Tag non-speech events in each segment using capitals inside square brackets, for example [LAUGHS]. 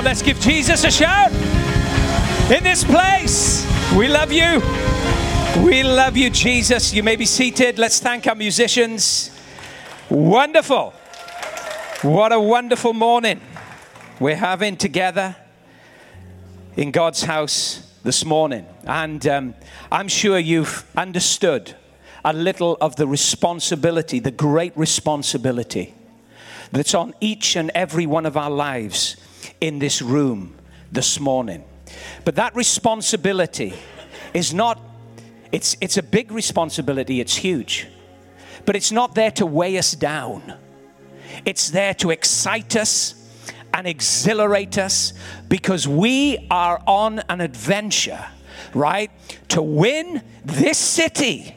on, let's give Jesus a shout in this place. We love you. We love you, Jesus. You may be seated. Let's thank our musicians. Wonderful. What a wonderful morning we're having together in God's house this morning. And um, I'm sure you've understood a little of the responsibility, the great responsibility that's on each and every one of our lives in this room this morning. But that responsibility is not, it's, it's a big responsibility, it's huge. But it's not there to weigh us down, it's there to excite us and exhilarate us because we are on an adventure, right? To win this city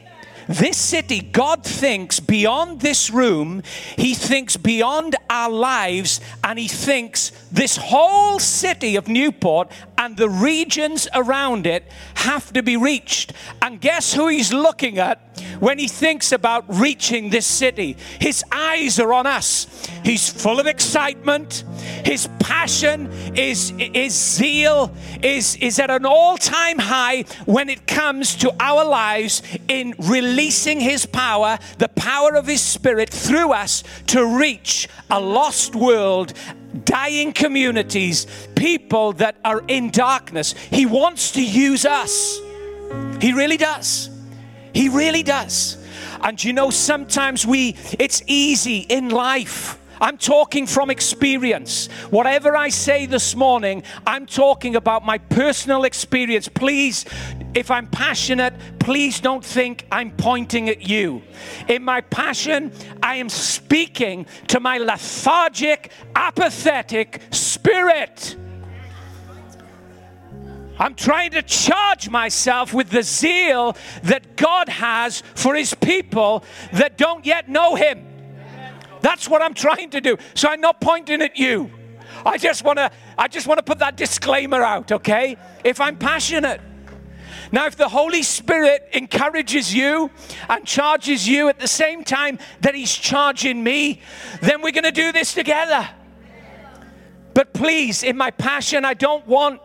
this city, God thinks beyond this room, He thinks beyond our lives, and He thinks this whole city of Newport and the regions around it have to be reached. And guess who He's looking at when He thinks about reaching this city? His eyes are on us. He's full of excitement. His passion, is, his zeal is, is at an all time high when it comes to our lives in releasing His power, the power of His Spirit through us to reach a lost world dying communities, people that are in darkness. He wants to use us. He really does. He really does. And you know, sometimes we, it's easy in life I'm talking from experience. Whatever I say this morning, I'm talking about my personal experience. Please, if I'm passionate, please don't think I'm pointing at you. In my passion, I am speaking to my lethargic, apathetic spirit. I'm trying to charge myself with the zeal that God has for His people that don't yet know Him. That's what I'm trying to do. So I'm not pointing at you. I just want to I just want to put that disclaimer out, okay? If I'm passionate. Now, if the Holy Spirit encourages you and charges you at the same time that He's charging me, then we're going to do this together. But please, in my passion, I don't want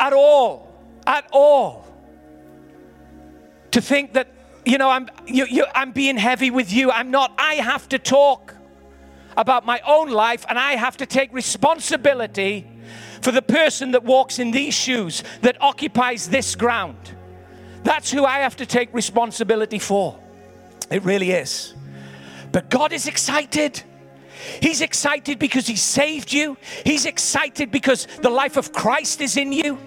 at all, at all, to think that you know, I'm, you, you, I'm being heavy with you. I'm not. I have to talk about my own life and I have to take responsibility for the person that walks in these shoes, that occupies this ground. That's who I have to take responsibility for. It really is. But God is excited. He's excited because He saved you. He's excited because the life of Christ is in you.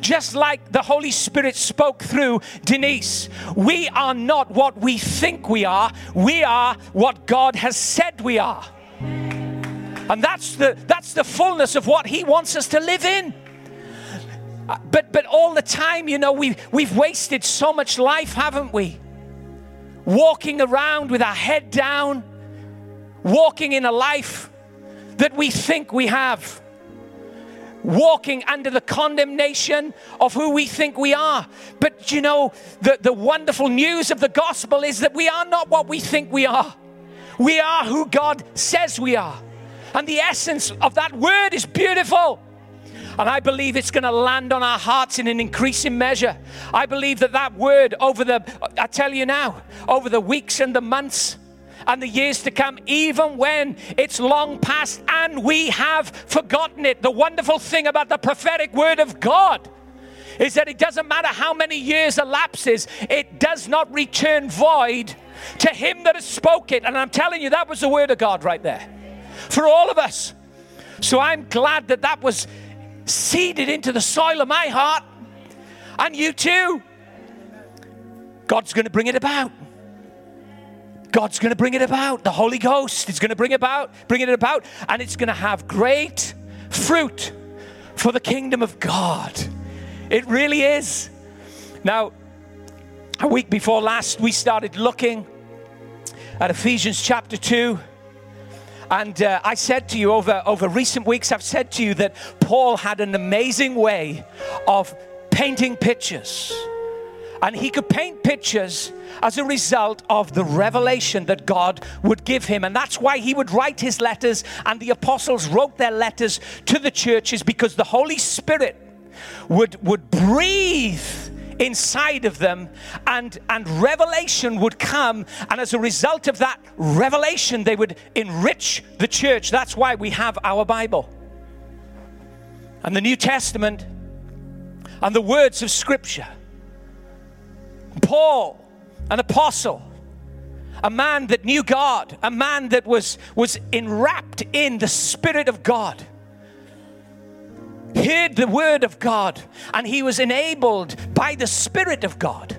Just like the Holy Spirit spoke through Denise, we are not what we think we are, we are what God has said we are. And that's the, that's the fullness of what He wants us to live in. But, but all the time, you know, we, we've wasted so much life, haven't we? Walking around with our head down, walking in a life that we think we have walking under the condemnation of who we think we are. But you know, the, the wonderful news of the gospel is that we are not what we think we are. We are who God says we are. And the essence of that word is beautiful. And I believe it's going to land on our hearts in an increasing measure. I believe that that word over the, I tell you now, over the weeks and the months, and the years to come, even when it's long past and we have forgotten it. The wonderful thing about the prophetic word of God is that it doesn't matter how many years elapses, it does not return void to him that has spoken. And I'm telling you, that was the word of God right there for all of us. So I'm glad that that was seeded into the soil of my heart, and you too. God's going to bring it about. God's going to bring it about. The Holy Ghost is going to bring about, bring it about, and it's going to have great fruit for the kingdom of God. It really is. Now, a week before last, we started looking at Ephesians chapter 2. And uh, I said to you over, over recent weeks, I've said to you that Paul had an amazing way of painting pictures And he could paint pictures as a result of the revelation that God would give him. And that's why he would write his letters, and the apostles wrote their letters to the churches because the Holy Spirit would, would breathe inside of them and and revelation would come. And as a result of that revelation they would enrich the church. That's why we have our bible. And the new testament and the words of scripture paul an apostle a man that knew god a man that was was enwrapped in the spirit of god heard the word of God and he was enabled by the Spirit of God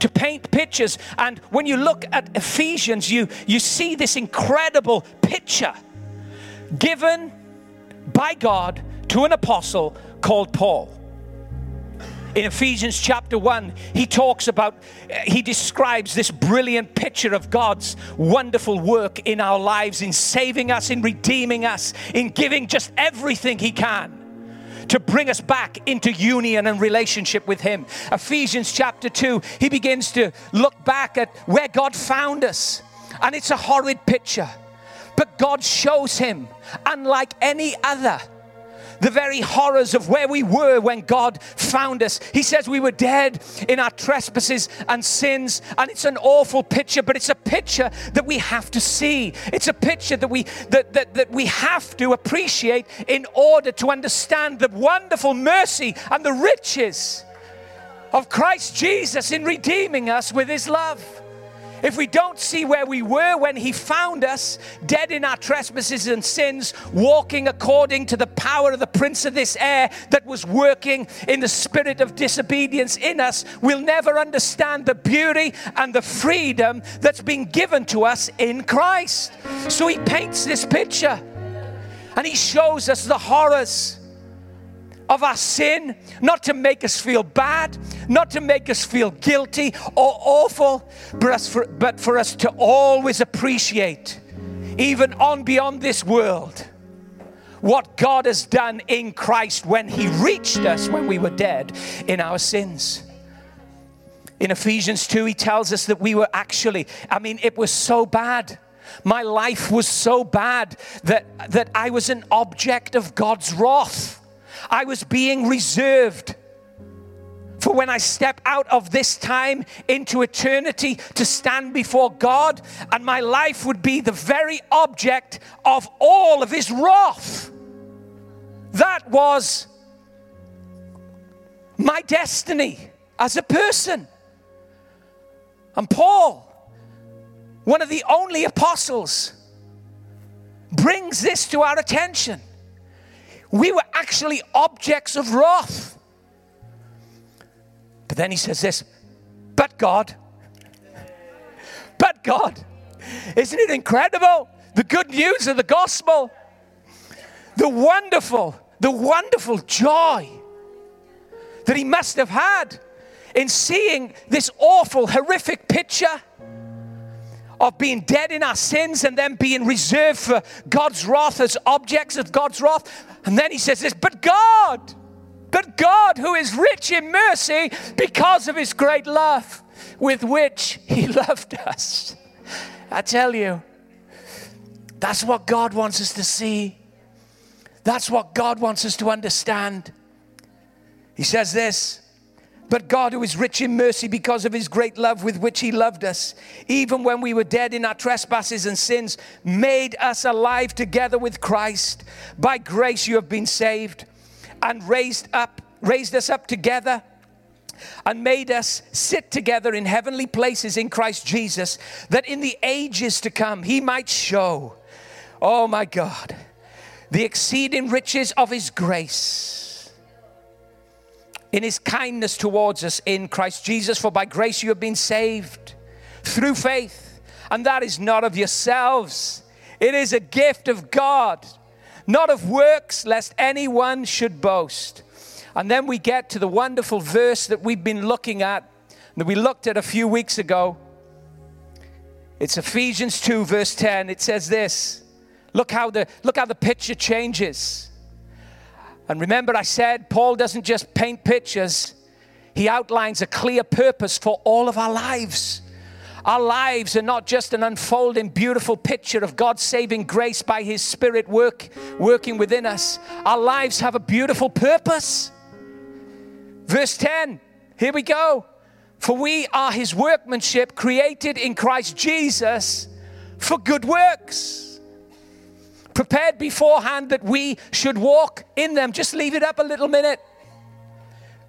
to paint pictures. And when you look at Ephesians, you, you see this incredible picture given by God to an apostle called Paul. In Ephesians chapter 1, he talks about, eh, he describes this brilliant picture of God's wonderful work in our lives, in saving us, in redeeming us, in giving just everything he can to bring us back into union and relationship with Him. Ephesians chapter 2, he begins to look back at where God found us. And it's a horrid picture. But God shows him, unlike any other, the very horrors of where we were when God found us. He says we were dead in our trespasses and sins, and it's an awful picture, but it's a picture that we have to see. It's a picture that we that, that, that we have to appreciate in order to understand the wonderful mercy and the riches of Christ Jesus in redeeming us with his love if we don't see where we were when He found us, dead in our trespasses and sins, walking according to the power of the prince of this air that was working in the spirit of disobedience in us, we'll never understand the beauty and the freedom that's been given to us in Christ. So He paints this picture and He shows us the horrors of our sin, not to make us feel bad, not to make us feel guilty or awful, but, for, but for us to always appreciate, even on beyond this world, what God has done in Christ when He reached us when we were dead in our sins. In Ephesians 2, he tells us that we were actually, I mean, it was so bad. My life was so bad that, that I was an object of God's wrath. I was being reserved for when I step out of this time into eternity to stand before God, and my life would be the very object of all of His wrath. That was my destiny as a person. And Paul, one of the only apostles, brings this to our attention we were actually objects of wrath. But then he says this, but God, but God. Isn't it incredible? The good news of the gospel, the wonderful, the wonderful joy that he must have had in seeing this awful, horrific picture of being dead in our sins and then being reserved for God's wrath as objects of God's wrath. And then he says this, but God, but God, who is rich in mercy because of his great love with which he [LAUGHS] loved us. I tell you, that's what God wants us to see. That's what God wants us to understand. He says this but God, who is rich in mercy because of his great love with which he loved us, even when we were dead in our trespasses and sins, made us alive together with Christ. By grace you have been saved and raised up, raised us up together and made us sit together in heavenly places in Christ Jesus, that in the ages to come he might show, oh my God, the exceeding riches of his grace in his kindness towards us in Christ Jesus. For by grace you have been saved through faith, and that is not of yourselves, it is a gift of God, not of works, lest anyone should boast. And then we get to the wonderful verse that we've been looking at, that we looked at a few weeks ago. It's Ephesians 2, verse 10. It says this. Look how the, look how the picture changes. And remember, I said Paul doesn't just paint pictures, he outlines a clear purpose for all of our lives. Our lives are not just an unfolding, beautiful picture of God's saving grace by His Spirit work, working within us. Our lives have a beautiful purpose. Verse 10, here we go. For we are His workmanship, created in Christ Jesus for good works, prepared beforehand that we should walk in them. Just leave it up a little minute.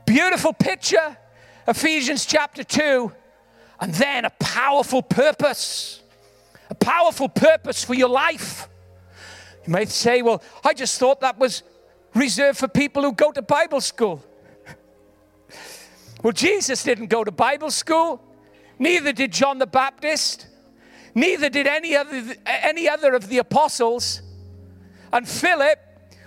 Beautiful picture, Ephesians chapter 2 and then a powerful purpose, a powerful purpose for your life. You might say, Well, I just thought that was reserved for people who go to Bible school. well, Jesus didn't go to Bible school, neither did John the Baptist, neither did any other, any other of the apostles. And Philip,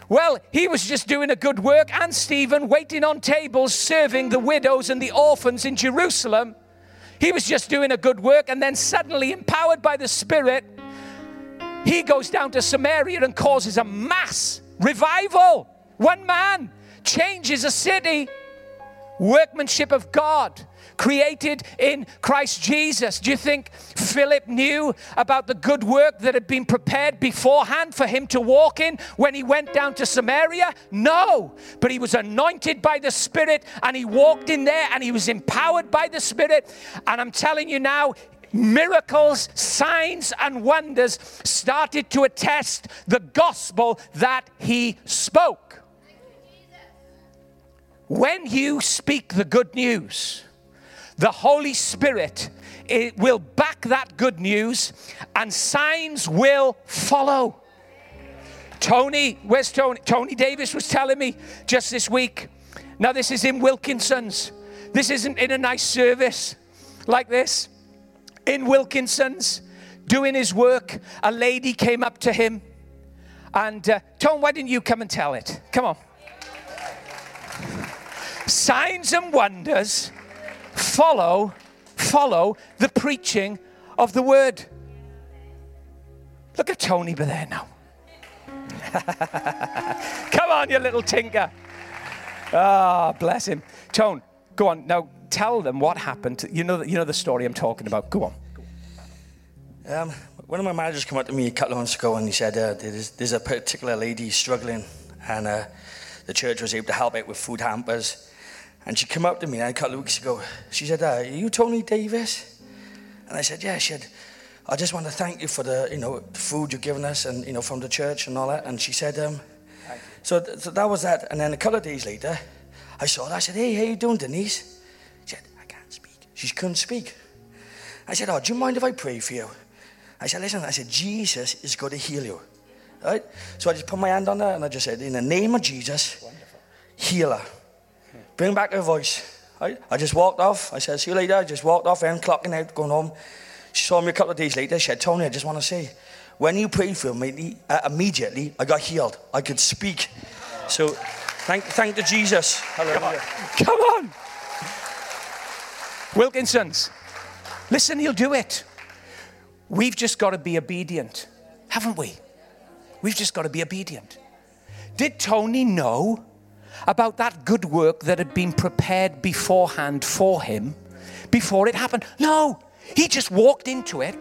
well, he was just doing a good work, and Stephen waiting on tables, serving the widows and the orphans in Jerusalem. He was just doing a good work, and then suddenly, empowered by the Spirit, he goes down to Samaria and causes a mass revival. One man changes a city. Workmanship of God created in Christ Jesus. Do you think Philip knew about the good work that had been prepared beforehand for him to walk in when he went down to Samaria? No, but he was anointed by the Spirit and he walked in there and he was empowered by the Spirit. And I'm telling you now, miracles, signs, and wonders started to attest the gospel that he spoke. When you speak the good news, the Holy Spirit it will back that good news and signs will follow. Tony, where's Tony? Tony Davis was telling me just this week. Now, this is in Wilkinson's. This isn't in a nice service like this. In Wilkinson's, doing his work, a lady came up to him and, uh, Tone, why didn't you come and tell it? Come on. Signs and wonders follow, follow the preaching of the word. Look at Tony by there now. [LAUGHS] Come on, you little tinker. Ah, oh, bless him. Tone, go on. Now tell them what happened. You, know, you know the story I'm talking about. Go on. Um, one of my managers came up to me a couple of months ago and he said, uh, there's, there's, a particular lady struggling and uh, the church was able to help out with food hampers and she came up to me a couple of weeks ago. She said, uh, "Are you Tony Davis?" And I said, "Yeah." She said, "I just want to thank you for the, you know, the food you've given us, and you know, from the church and all that." And she said, um, so, th- so that was that. And then a couple of days later, I saw her. I said, "Hey, how you doing, Denise?" She said, "I can't speak." She couldn't speak. I said, "Oh, do you mind if I pray for you?" I said, "Listen," I said, "Jesus is going to heal you." Right? So I just put my hand on her and I just said, "In the name of Jesus, Wonderful. heal her." Bring back her voice. I, I just walked off. I said, see you later. I just walked off and clocking out, going home. She saw me a couple of days later. She said, Tony, I just want to say, when you prayed for me, uh, immediately I got healed. I could speak. So thank, thank to Jesus. Hallelujah. Come on. Come on. Wilkinson's, listen, he'll do it. We've just got to be obedient, haven't we? We've just got to be obedient. Did Tony know about that good work that had been prepared beforehand for him before it happened. No, he just walked into it,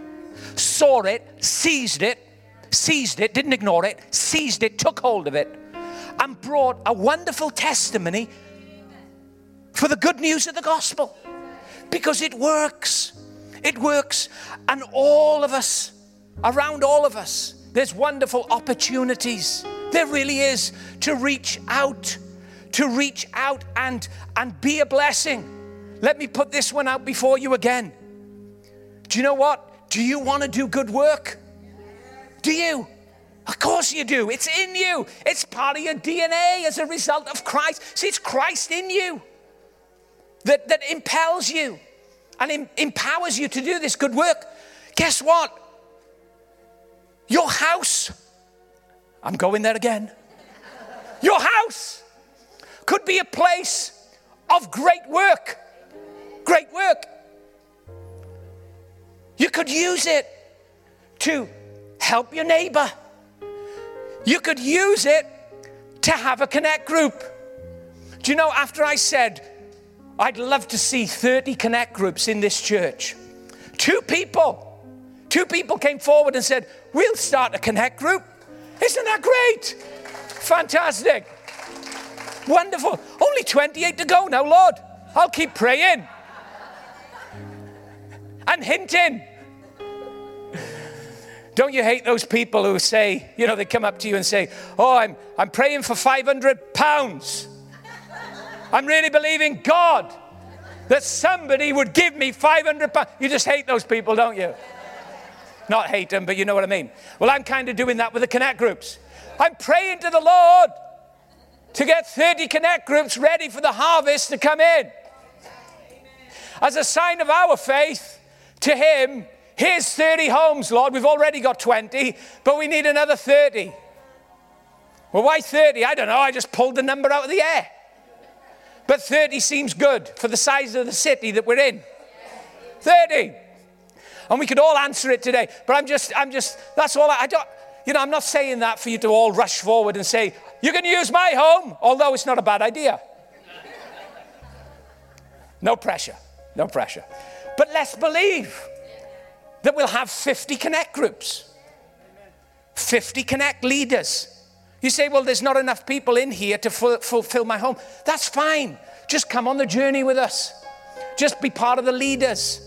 saw it, seized it, seized it, didn't ignore it, seized it, took hold of it, and brought a wonderful testimony for the good news of the gospel. Because it works. It works. And all of us, around all of us, there's wonderful opportunities. There really is to reach out to reach out and, and be a blessing. Let me put this one out before you again. Do you know what? Do you want to do good work? Do you? Of course you do. It's in you. It's part of your DNA as a result of Christ. See, it's Christ in you that, that impels you and em- empowers you to do this good work. Guess what? Your house, I'm going there again. Your house could be a place of great work. Great work. You could use it to help your neighbor. You could use it to have a connect group. Do you know, after I said, I'd love to see 30 connect groups in this church. Two people, two people came forward and said, We'll start a connect group. Isn't that great? Fantastic. Wonderful. Only 28 to go now, Lord. I'll keep praying and hinting. Don't you hate those people who say, you know, they come up to you and say, Oh, I'm, I'm praying for 500 pounds. I'm really believing God that somebody would give me 500 pounds. You just hate those people, don't you? Not hate them, but you know what I mean. Well, I'm kind of doing that with the connect groups. I'm praying to the Lord to get 30 connect groups ready for the harvest to come in. As a sign of our faith to Him, here's 30 homes, Lord. We've already got 20, but we need another 30. Well, why 30? I don't know. I just pulled the number out of the air. But 30 seems good for the size of the city that we're in. 30. And we could all answer it today. But I'm just, I'm just, that's all I, I don't, you know, I'm not saying that for you to all rush forward and say, you can use my home, although it's not a bad idea. No pressure, no pressure. But let's believe that we'll have 50 connect groups, 50 connect leaders. You say, well, there's not enough people in here to fulfill my home. That's fine. Just come on the journey with us. Just be part of the leaders.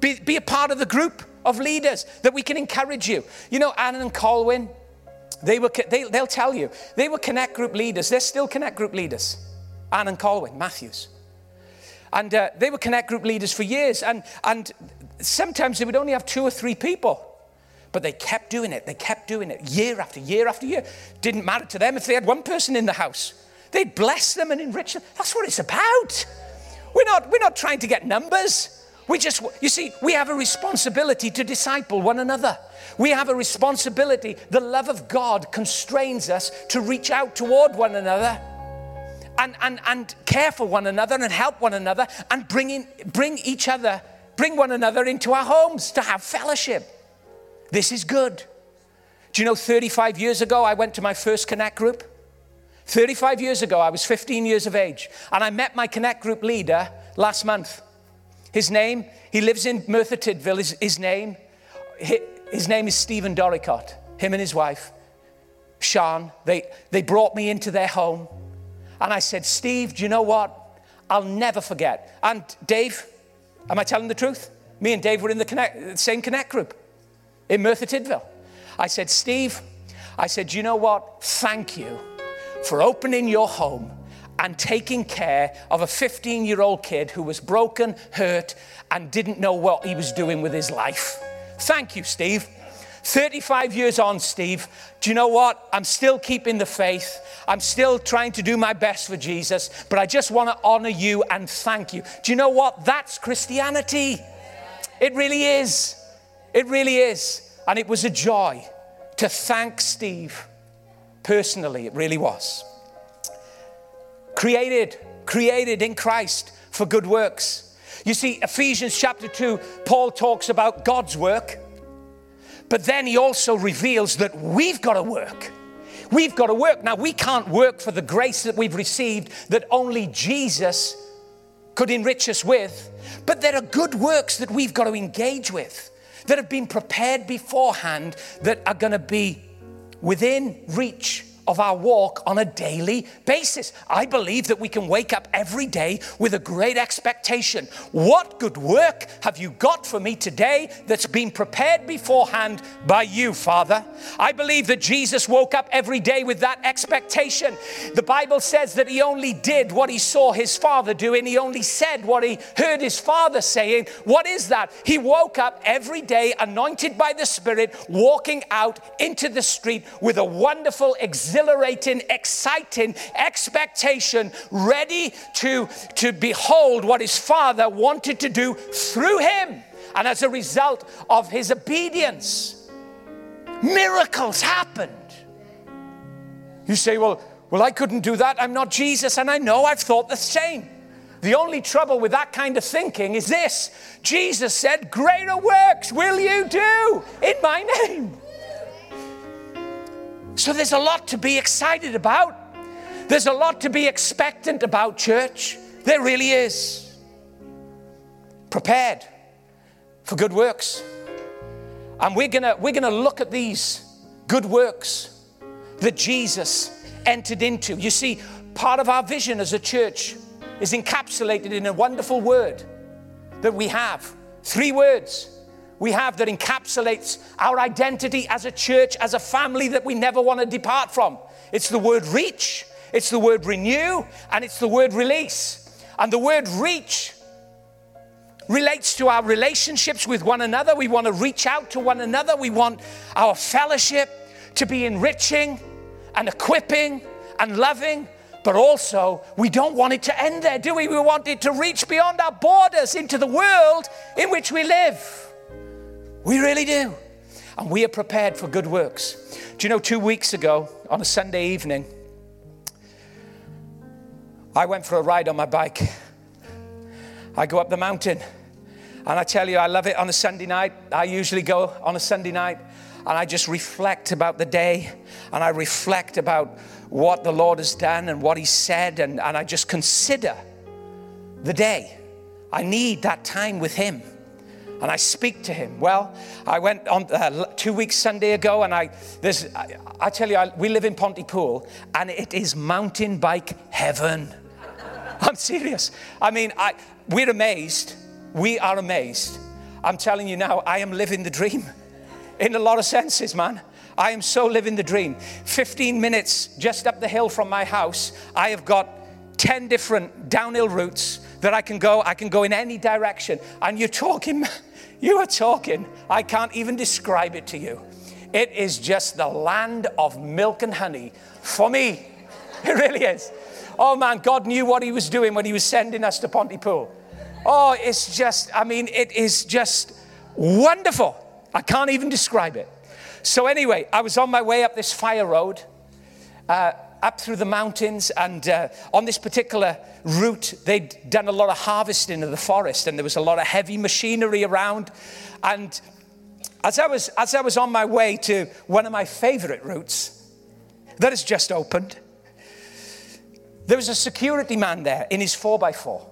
Be, be a part of the group of leaders that we can encourage you. You know, Anna and Colwyn, they were, they, they'll tell you, they were Connect Group leaders. They're still Connect Group leaders. Anne and Colwyn, Matthews. And uh, they were Connect Group leaders for years. And, and sometimes they would only have two or three people. But they kept doing it. They kept doing it year after year after year. Didn't matter to them if they had one person in the house. They'd bless them and enrich them. That's what it's about. We're not, we're not trying to get numbers. We just, you see, we have a responsibility to disciple one another. We have a responsibility. The love of God constrains us to reach out toward one another and, and, and care for one another and help one another and bring, in, bring each other, bring one another into our homes to have fellowship. This is good. Do you know 35 years ago I went to my first Connect group? 35 years ago, I was 15 years of age, and I met my Connect group leader last month. His name, he lives in Merthyr Tydfil, his, name, his, his name is Stephen Doricott, him and his wife, Sean. They, they brought me into their home. And I said, Steve, do you know what? I'll never forget. And Dave, am I telling the truth? Me and Dave were in the, connect, same Connect group in Merthyr Tydfil. I said, Steve, I said, you know what? Thank you for opening your home and taking care of a 15 year old kid who was broken, hurt, and didn't know what he was doing with his life. Thank you, Steve. 35 years on, Steve, do you know what? I'm still keeping the faith. I'm still trying to do my best for Jesus, but I just want to honor you and thank you. Do you know what? That's Christianity. It really is. It really is. And it was a joy to thank Steve personally. It really was created, created in Christ for good works. You see, Ephesians chapter 2, Paul talks about God's work, but then he also reveals that we've got to work. We've got to work. Now, we can't work for the grace that we've received that only Jesus could enrich us with, but there are good works that we've got to engage with that have been prepared beforehand that are going to be within reach of our walk on a daily basis. I believe that we can wake up every day with a great expectation. What good work have you got for me today that's been prepared beforehand by you, Father? I believe that Jesus woke up every day with that expectation. The Bible says that he only did what he saw his Father do, and he only said what he heard his Father saying. What is that? He woke up every day anointed by the Spirit, walking out into the street with a wonderful, example exhilarating, exciting expectation, ready to, to behold what his father wanted to do through him. And as a result of his obedience, miracles happened. You say, well, well, I couldn't do that. I'm not Jesus. And I know I've thought the same. The only trouble with that kind of thinking is this Jesus said, Greater works will you do in my name. So there's a lot to be excited about. There's a lot to be expectant about, church. There really is. Prepared for good works. And we're gonna, we're gonna look at these good works that Jesus entered into. You see, part of our vision as a church is encapsulated in a wonderful word that we have. Three words we have that encapsulates our identity as a church, as a family that we never want to depart from. It's the word reach, it's the word renew, and it's the word release. And the word reach relates to our relationships with one another. We want to reach out to one another. We want our fellowship to be enriching and equipping and loving. But also, we don't want it to end there, do we? We want it to reach beyond our borders into the world in which we live. We really do. And we are prepared for good works. Do you know, two weeks ago on a Sunday evening, I went for a ride on my bike. I go up the mountain. And I tell you, I love it on a Sunday night. I usually go on a Sunday night and I just reflect about the day and I reflect about what the Lord has done and what He said, and, and I just consider the day. I need that time with Him and I speak to him. Well, I went on uh, two weeks Sunday ago, and I there's I, I tell you, I, we live in Pontypool, and it is mountain bike heaven. [LAUGHS] I'm serious. I mean, I, we're amazed. We are amazed. I'm telling you now, I am living the dream in a lot of senses, man. I am so living the dream. 15 minutes just up the hill from my house, I have got 10 different downhill routes that I can go. I can go in any direction. And you're talking, [LAUGHS] you are talking. I can't even describe it to you. It is just the land of milk and honey for me. [LAUGHS] It really is. Oh man, God knew what He was doing when He was sending us to Pontypool. Oh, it's just, I mean, it is just wonderful. I can't even describe it. So, anyway, I was on my way up this fire road. Uh, up through the mountains, and uh, on this particular route, they'd done a lot of harvesting of the forest, and there was a lot of heavy machinery around. And as I was, as I was on my way to one of my favorite routes that has just opened, there was a security man there in his 4x4.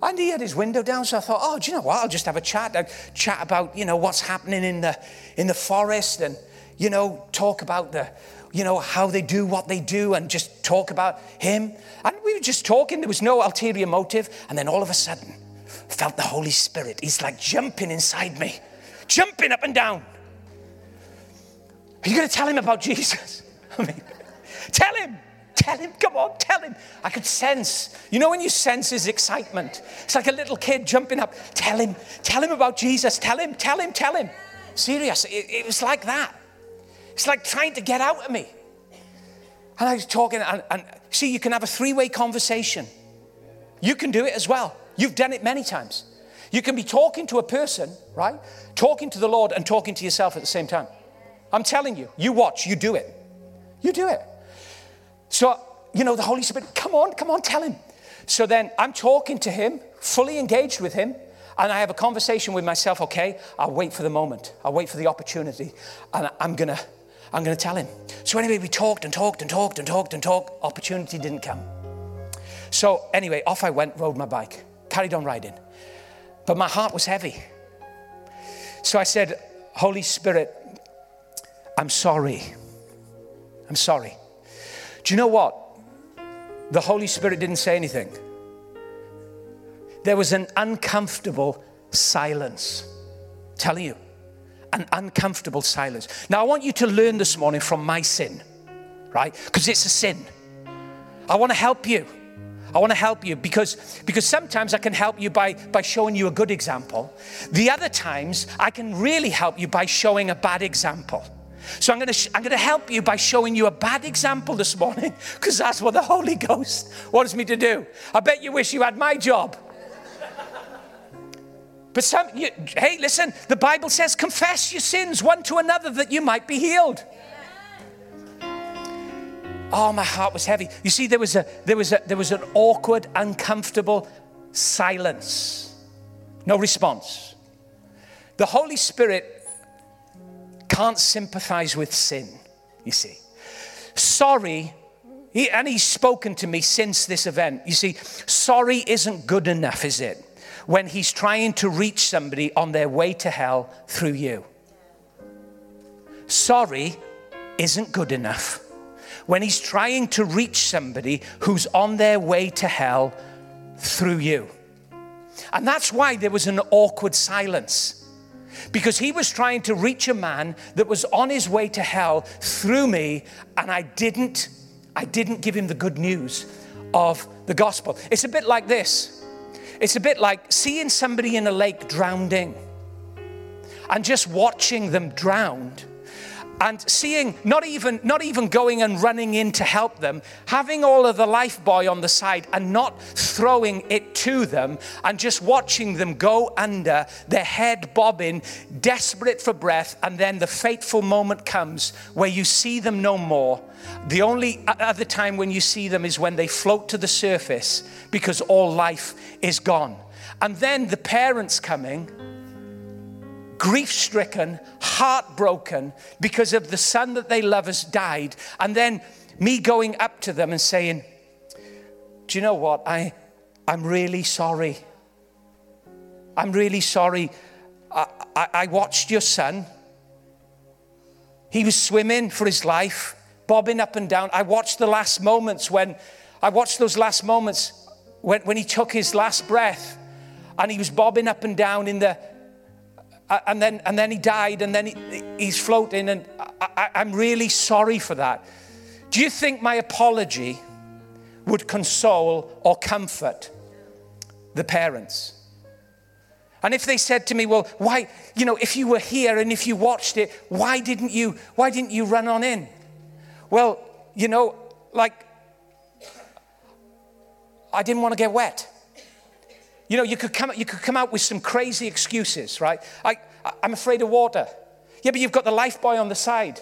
And he had his window down, so I thought, oh, do you know what? I'll just have a chat, I'll chat about, you know, what's happening in the, in the forest and, you know, talk about the, you know, how they do what they do and just talk about him. And we were just talking, there was no ulterior motive. And then all of a sudden, felt the Holy Spirit. He's like jumping inside me, jumping up and down. Are you going to tell him about [LAUGHS] Jesus? I mean, tell him. Tell him, come on, tell him. I could sense, you know, when you sense his excitement, it's like a little kid jumping up. Tell him, tell him about Jesus. Tell him, tell him, tell him. Serious, it, it was like that. It's like trying to get out of me. And I was talking, and, and see, you can have a three way conversation. You can do it as well. You've done it many times. You can be talking to a person, right? Talking to the Lord and talking to yourself at the same time. I'm telling you, you watch, you do it. You do it. So, you know, the Holy Spirit, come on, come on, tell him. So then I'm talking to him, fully engaged with him, and I have a conversation with myself, okay, I'll wait for the moment, I'll wait for the opportunity, and I'm gonna I'm going to tell him. So, anyway, we talked and talked and talked and talked and talked. Opportunity didn't come. So, anyway, off I went, rode my bike, carried on riding. But my heart was heavy. So I said, Holy Spirit, I'm sorry. I'm sorry. Do you know what? The Holy Spirit didn't say anything. There was an uncomfortable silence. I'm telling you, an uncomfortable silence. Now, I want you to learn this morning from my sin, right? Because it's a sin. I want to help you. I want to help you because, because sometimes I can help you by, by showing you a good example. The other times, I can really help you by showing a bad example. So I'm going to, I'm going to help you by showing you a bad example this morning because that's what the Holy Ghost wants me to do. I bet you wish you had my job. But some, you, hey, listen, the Bible says, confess your sins one to another that you might be healed. Oh, my heart was heavy. You see, there was, a, there, was a, there was an awkward, uncomfortable silence. No response. The Holy Spirit can't sympathize with sin, you see. Sorry He, and he's spoken to me since this event. You see, sorry isn't good enough, is it? When he's trying to reach somebody on their way to hell through you. Sorry isn't good enough when he's trying to reach somebody who's on their way to hell through you. And that's why there was an awkward silence. Because he was trying to reach a man that was on his way to hell through me, and I didn't, I didn't give him the good news of the gospel. It's a bit like this. It's a bit like seeing somebody in a lake drowning and just watching them drowned and seeing not even not even going and running in to help them having all of the life buoy on the side and not throwing it to them and just watching them go under their head bobbing desperate for breath and then the fateful moment comes where you see them no more. The only other time when you see them is when they float to the surface because all life is gone. And then the parents coming grief stricken, heartbroken because of the son that they love has died. And then me going up to them and saying, Do you know what? I, I'm really sorry. I'm really sorry. I, I, I watched your son. He was swimming for his life, bobbing up and down. I watched the last moments when I watched those last moments when, when he took his last breath and he was bobbing up and down in the and then, and then he died, and then he, he's floating, and I, I'm really sorry for that. Do you think my apology would console or comfort the parents? And if they said to me, well, why, you know, if you were here and if you watched it, why didn't you, why didn't you run on in? Well, you know, like, I didn't want to get wet. You know, you could come, you could come out with some crazy excuses, right? I, I'm afraid of water. Yeah, but you've got the life buoy on the side.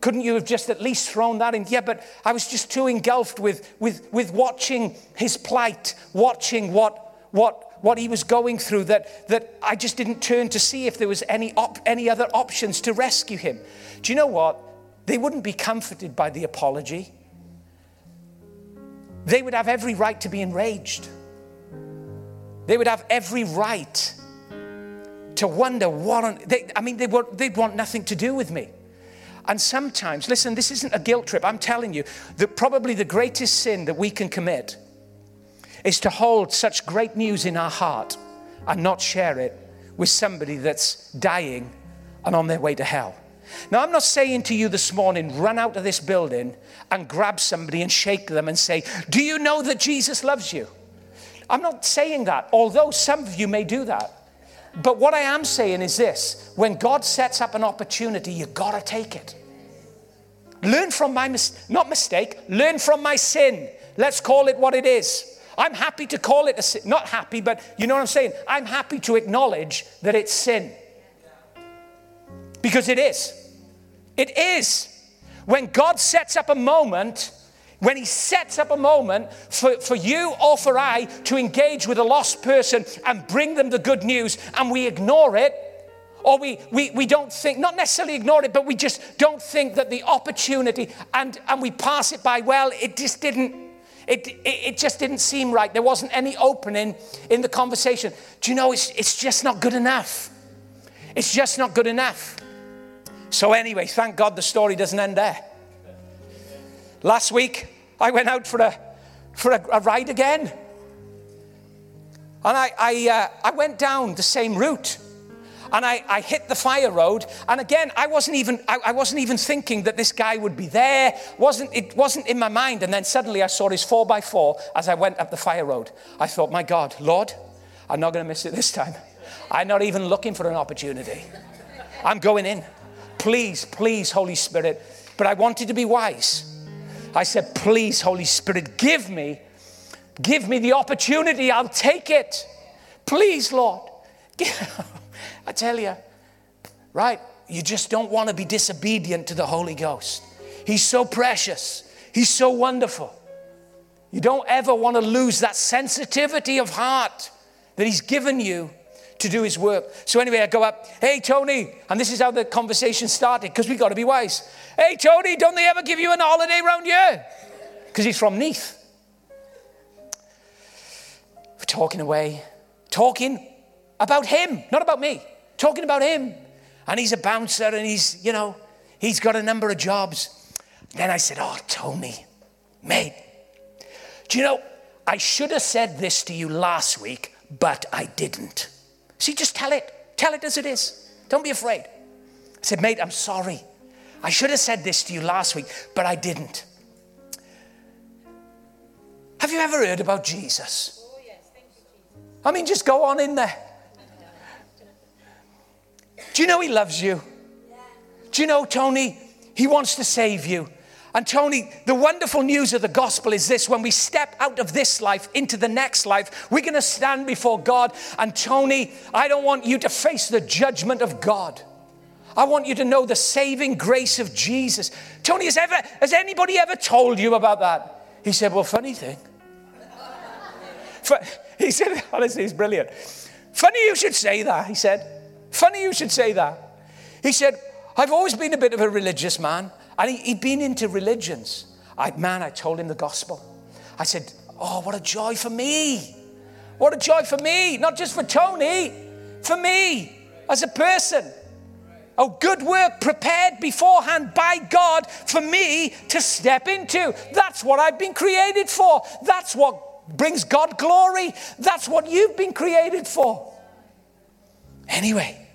Couldn't you have just at least thrown that in? Yeah, but I was just too engulfed with, with, with watching his plight, watching what, what, what he was going through, that, that I just didn't turn to see if there was any, op, any other options to rescue him. Do you know what? They wouldn't be comforted by the apology. They would have every right to be enraged. They would have every right to wonder what on, they, I mean, they would, they'd want nothing to do with me. And sometimes, listen, this isn't a guilt trip. I'm telling you that probably the greatest sin that we can commit is to hold such great news in our heart and not share it with somebody that's dying and on their way to hell. Now, I'm not saying to you this morning, run out of this building and grab somebody and shake them and say, Do you know that Jesus loves you? I'm not saying that, although some of you may do that. But what I am saying is this when God sets up an opportunity, you gotta take it. Learn from my mis- not mistake, learn from my sin. Let's call it what it is. I'm happy to call it a sin. Not happy, but you know what I'm saying? I'm happy to acknowledge that it's sin. Because it is. It is. When God sets up a moment when he sets up a moment for, for you or for I to engage with a lost person and bring them the good news and we ignore it, or we, we, we don't think, not necessarily ignore it, but we just don't think that the opportunity and, and we pass it by, well, it just didn't, it, it, it just didn't seem right. There wasn't any opening in the conversation. Do you know, it's, it's just not good enough. It's just not good enough. So, anyway, thank God the story doesn't end there. Last week, I went out for a, for a, a ride again. And I, I, uh, I went down the same route. And I, I hit the fire road. And again, I wasn't even, I, I wasn't even thinking that this guy would be there. Wasn't, it wasn't in my mind. And then suddenly I saw his 4x4 as I went up the fire road. I thought, my God, Lord, I'm not going to miss it this time. I'm not even looking for an opportunity. I'm going in. Please, please, Holy Spirit. But I wanted to be wise. I said, please, Holy Spirit, give me, give me the opportunity. I'll take it. Please, Lord. [LAUGHS] I tell you, right? You just don't want to be disobedient to the Holy Ghost. He's so precious, He's so wonderful. You don't ever want to lose that sensitivity of heart that He's given you to do his work. So anyway, I go up, hey Tony, and this is how the conversation started because we got to be wise. Hey Tony, don't they ever give you an holiday around here? because he's from Neath. We're talking away, talking about him, not about me, talking about him. And he's a bouncer and he's, you know, he's got a number of jobs. Then I said, Oh, Tony, mate, do you know, I should have said this to you last week, but I didn't. See, just tell it. Tell it as it is. Don't be afraid. I said, mate, I'm sorry. I should have said this to you last week, but I didn't. Have you ever heard about Jesus? Oh, yes. You, Jesus. I mean, just go on in there. Do you know he loves you? Do you know, Tony, he wants to save you? And Tony, the wonderful news of the gospel is this when we step out of this life into the next life, we're going to stand before God. And Tony, I don't want you to face the judgment of God. I want you to know the saving grace of Jesus. Tony, has, ever, has anybody ever told you about that? He said, Well, funny thing. he said, [LAUGHS] honestly, he's brilliant. Funny you should say that, he said. Funny you should say that. He said, I've always been a bit of a religious man. And he, had been into religions. I, man, I told him the gospel. I said, Oh, what a joy for me. What a joy for me. Not just for Tony, for me as a person. Oh, good work prepared beforehand by God for me to step into. That's what I've been created for. That's what brings God glory. That's what you've been created for. Anyway,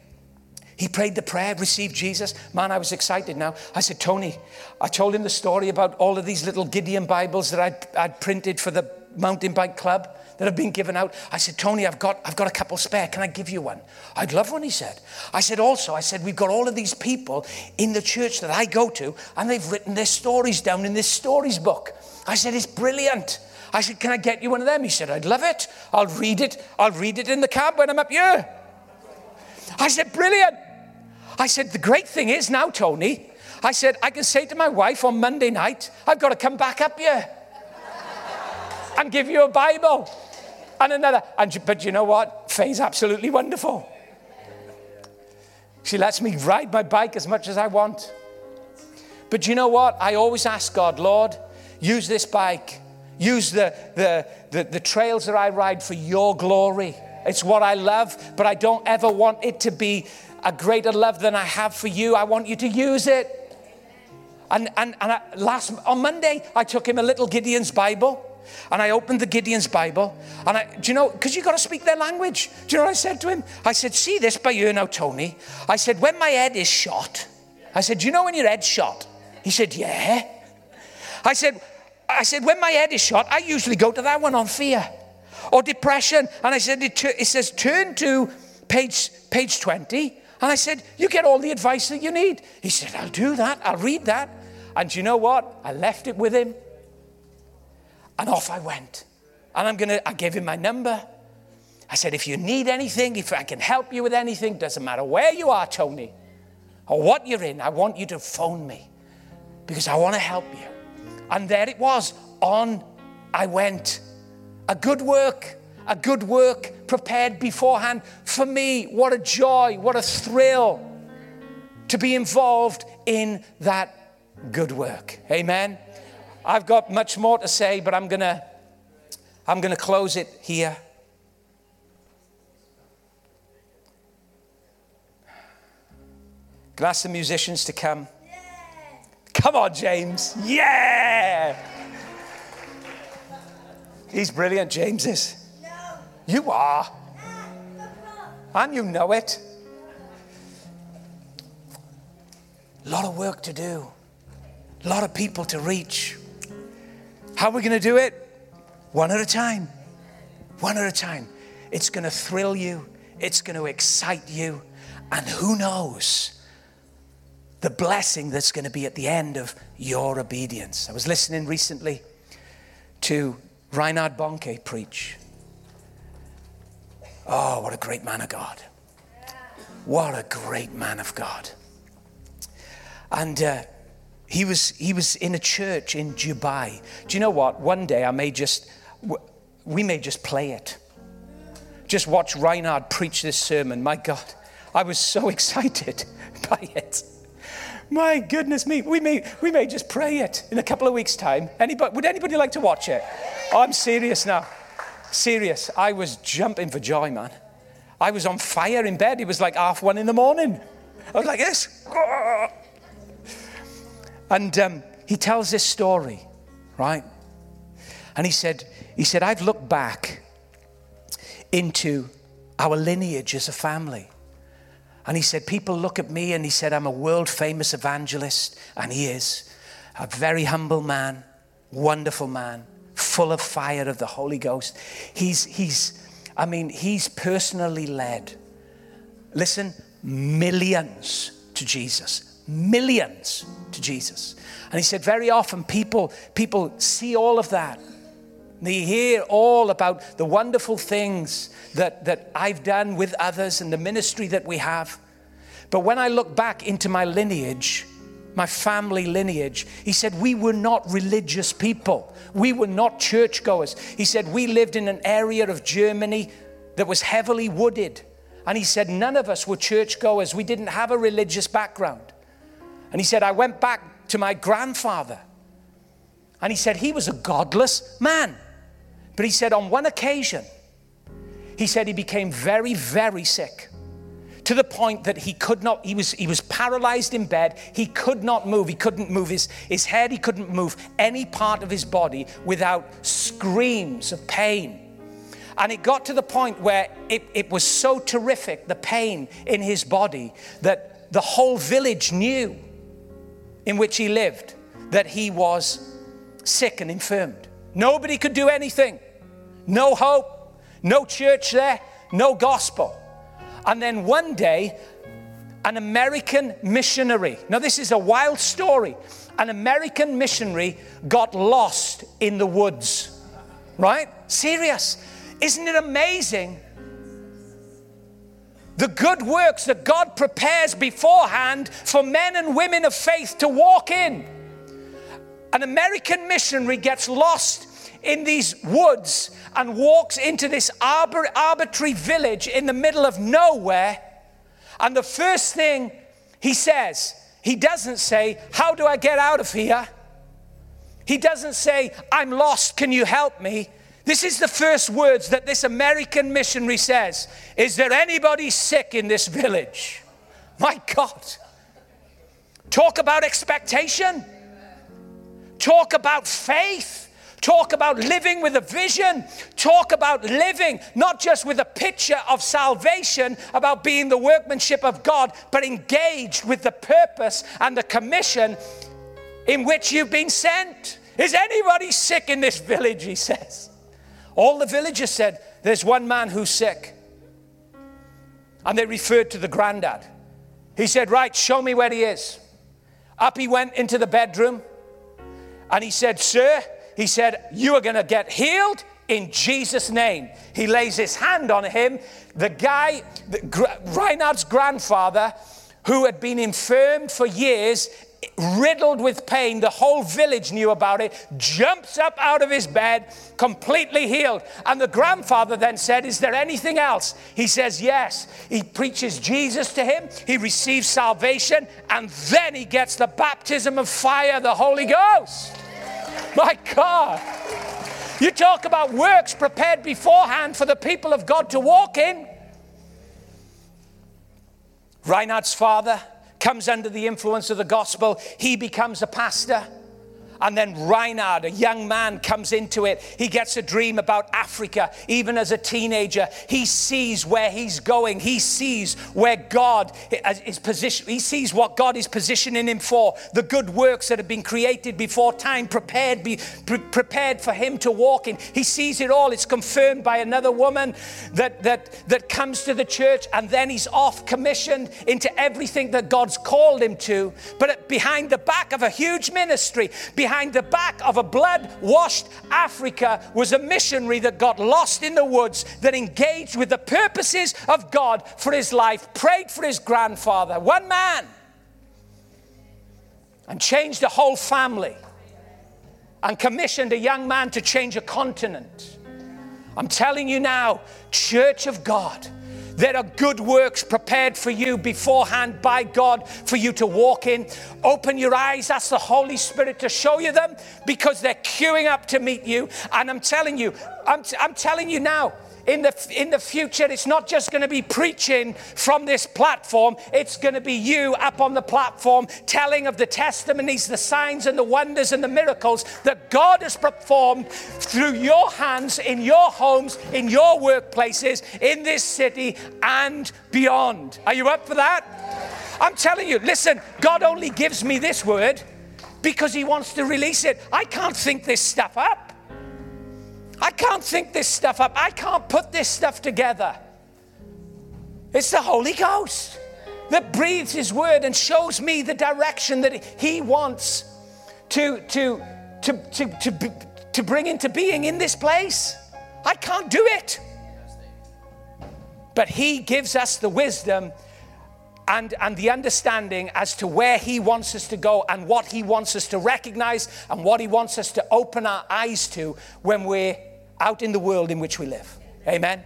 he prayed the prayer, received Jesus. Man, I was excited now. I said, Tony, I told him the story about all of these little Gideon Bibles that I'd, I'd printed for the mountain bike club that have been given out. I said, Tony, I've got, I've got a couple spare. Can I give you one? I'd love one, he said. I said, also, I said, we've got all of these people in the church that I go to, and they've written their stories down in this stories book. I said, it's brilliant. I said, can I get you one of them? He said, I'd love it. I'll read it. I'll read it in the cab when I'm up here. I said, brilliant. I said, the great thing is now, Tony, I said, I can say to my wife on Monday night, I've got to come back up here and give you a Bible and another. And, but you know what? Faye's absolutely wonderful. She lets me ride my bike as much as I want. But you know what? I always ask God, Lord, use this bike, use the, the, the, the trails that I ride for your glory. It's what I love, but I don't ever want it to be a greater love than I have for you. I want you to use it. And, and, and I, last, on Monday, I took him a little Gideon's Bible. And I opened the Gideon's Bible. And I, do you know, because you've got to speak their language. Do you know what I said to him? I said, See this by you now, Tony. I said, When my head is shot, I said, Do you know when your head's shot? He said, Yeah. I said, I said, When my head is shot, I usually go to that one on fear or depression. And I said, It, it says, Turn to page, page 20 and I said, You get all the advice that you need. He said, I'll do that. I'll read that. And you know what? I left it with him. And off I went. And I'm going to, I gave him my number. I said, If you need anything, if I can help you with anything, doesn't matter where you are, Tony, or what you're in, I want you to phone me because I want to help you. And there it was. On I went. A good work a good work prepared beforehand. For me, what a joy, what a thrill to be involved in that good work. Amen. I've got much more to say, but I'm going to I'm going to close it here. Can I ask the musicians to come? Yeah. Come on, James. Yeah. He's brilliant, James is. You are. And you know it. A lot of work to do, a lot of people to reach. How are we going to do it? One at a time. One at a time. It's going to thrill you, it's going to excite you, and who knows the blessing that's going to be at the end of your obedience. I was listening recently to Reinhard Bonnke preach. Oh, what a great man of God. What a great man of God. And uh, he, was, he was in a church in Dubai. Do you know what? One day I may just, we may just play it. Just watch Reinhard preach this sermon. My God, I was so [LAUGHS] excited [LAUGHS] by it. My goodness me. We may, we may just pray it in a couple of weeks' time. Anybody, would anybody like to watch it? Oh, I'm serious now. Serious. I was jumping for joy, man. I was on fire in bed. It was like half one in the morning. I was like this. And um, he tells this story, right? And he said, he said, I've looked back into our lineage as a family. And he said, People look at me and he said, I'm a world famous evangelist. And he is a very humble man, wonderful man, full of fire of the Holy Ghost. He's, he's I mean, he's personally led, listen, millions to Jesus. Millions to Jesus. And he said, very often people, people see all of that. They hear all about the wonderful things that, that I've done with others and the ministry that we have. But when I look back into my lineage, my family lineage, he said, we were not religious people. We were not churchgoers. He said, we lived in an area of Germany that was heavily wooded. And he said, none of us were churchgoers. We didn't have a religious background. And he said, I went back to my grandfather. And he said, he was a godless man. But he said, on one occasion, he said he became very, very sick to the point that he could not, he was, he was paralyzed in bed. He could not move. He couldn't move his, his head. He couldn't move any part of his body without screams of pain. And it got to the point where it, it was so terrific, the pain in his body, that the whole village knew in which he lived that he was sick and infirmed. Nobody could do anything. No hope, no church there, no gospel. And then one day, an American missionary, now this is a wild story, an American missionary got lost in the woods, right? Serious. Isn't it amazing? The good works that God prepares beforehand for men and women of faith to walk in. An American missionary gets lost in these woods and walks into this arbor- arbitrary village in the middle of nowhere. And the first thing he says, he doesn't say, How do I get out of here? He doesn't say, I'm lost, can you help me? This is the first words that this American missionary says Is there anybody sick in this village? My God. Talk about expectation. Talk about faith. Talk about living with a vision. Talk about living not just with a picture of salvation, about being the workmanship of God, but engaged with the purpose and the commission in which you've been sent. Is anybody sick in this village? He says. All the villagers said, There's one man who's sick. And they referred to the granddad. He said, Right, show me where he is. Up he went into the bedroom and he said, Sir, he said, You are going to get healed in Jesus' name. He lays his hand on him. The guy, Reinhard's grandfather, who had been infirmed for years, riddled with pain, the whole village knew about it, jumps up out of his bed, completely healed. And the grandfather then said, Is there anything else? He says, Yes. He preaches Jesus to him, he receives salvation, and then he gets the baptism of fire, the Holy Ghost. My God. You talk about works prepared beforehand for the people of God to walk in. Reinhard's father comes under the influence of the gospel, he becomes a pastor. And then Reinhard, a young man, comes into it. He gets a dream about Africa, even as a teenager. He sees where he's going. He sees where God is position. He sees what God is positioning him for. The good works that have been created before time, prepared, be, pre- prepared for him to walk in. He sees it all. It's confirmed by another woman that, that, that comes to the church, and then he's off commissioned into everything that God's called him to. But behind the back of a huge ministry, behind behind the back of a blood washed Africa was a missionary that got lost in the woods, that engaged with the purposes of God for his life, prayed for his grandfather, one man, and changed a whole family, and commissioned a young man to change a continent. I'm telling you now, Church of God There are good works prepared for you beforehand by God for you to walk in. Open your eyes, ask the Holy Spirit to show you them because they're queuing up to meet you. And I'm telling you, I'm, t- I'm telling you now, in the, in the future, it's not just going to be preaching from this platform, it's going to be you up on the platform telling of the testimonies, the signs, and the wonders and the miracles that God has performed through your hands, in your homes, in your workplaces, in this city, and beyond. Are you up for that? I'm telling you, listen, God only gives me this word because He wants to release it. I can't think this stuff up. I can't think this stuff up. I can't put this stuff together. It's the Holy Ghost that breathes His word and shows me the direction that He wants to, to, to, to, to, to bring into being in this place. I can't do it. But He gives us the wisdom and, and the understanding as to where He wants us to go and what He wants us to recognize and what He wants us to open our eyes to when we're out in the world in which we live. Amen.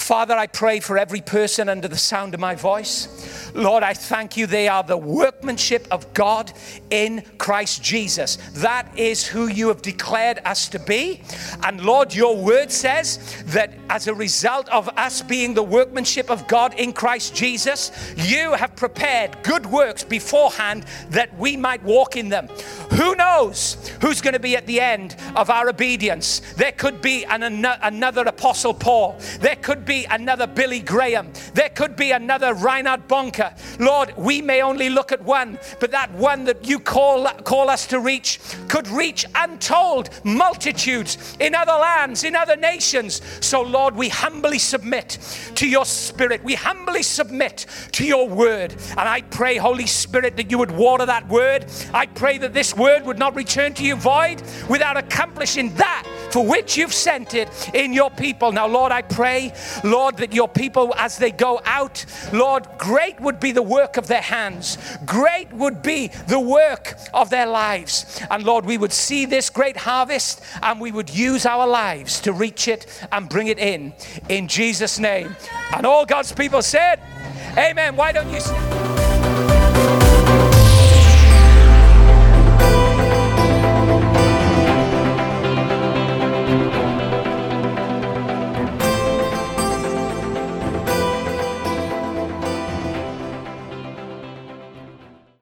Father, I pray for every person under the sound of my voice. Lord, I thank you. They are the workmanship of God in Christ Jesus. That is who you have declared us to be. And Lord, your word says that as a result of us being the workmanship of God in Christ Jesus, you have prepared good works beforehand that we might walk in them. Who knows who's going to be at the end of our obedience? There could be an, another Apostle Paul. There could be another Billy Graham. There could be another Reinhard Bonnke. Lord, we may only look at one, but that one that you call, call us to reach could reach untold multitudes in other lands, in other nations. So, Lord, we humbly submit to your spirit. We humbly submit to your word. And I pray, Holy Spirit, that you would water that word. I pray that this word would not return to you void without accomplishing that for which you've sent it in your people. Now, Lord, I pray, Lord, that your people, as they go out, Lord, great would be the work of their hands, great would be the work of their lives. And Lord, we would see this great harvest and we would use our lives to reach it and bring it in. In Jesus' name. And all God's people said, Amen. Why don't you?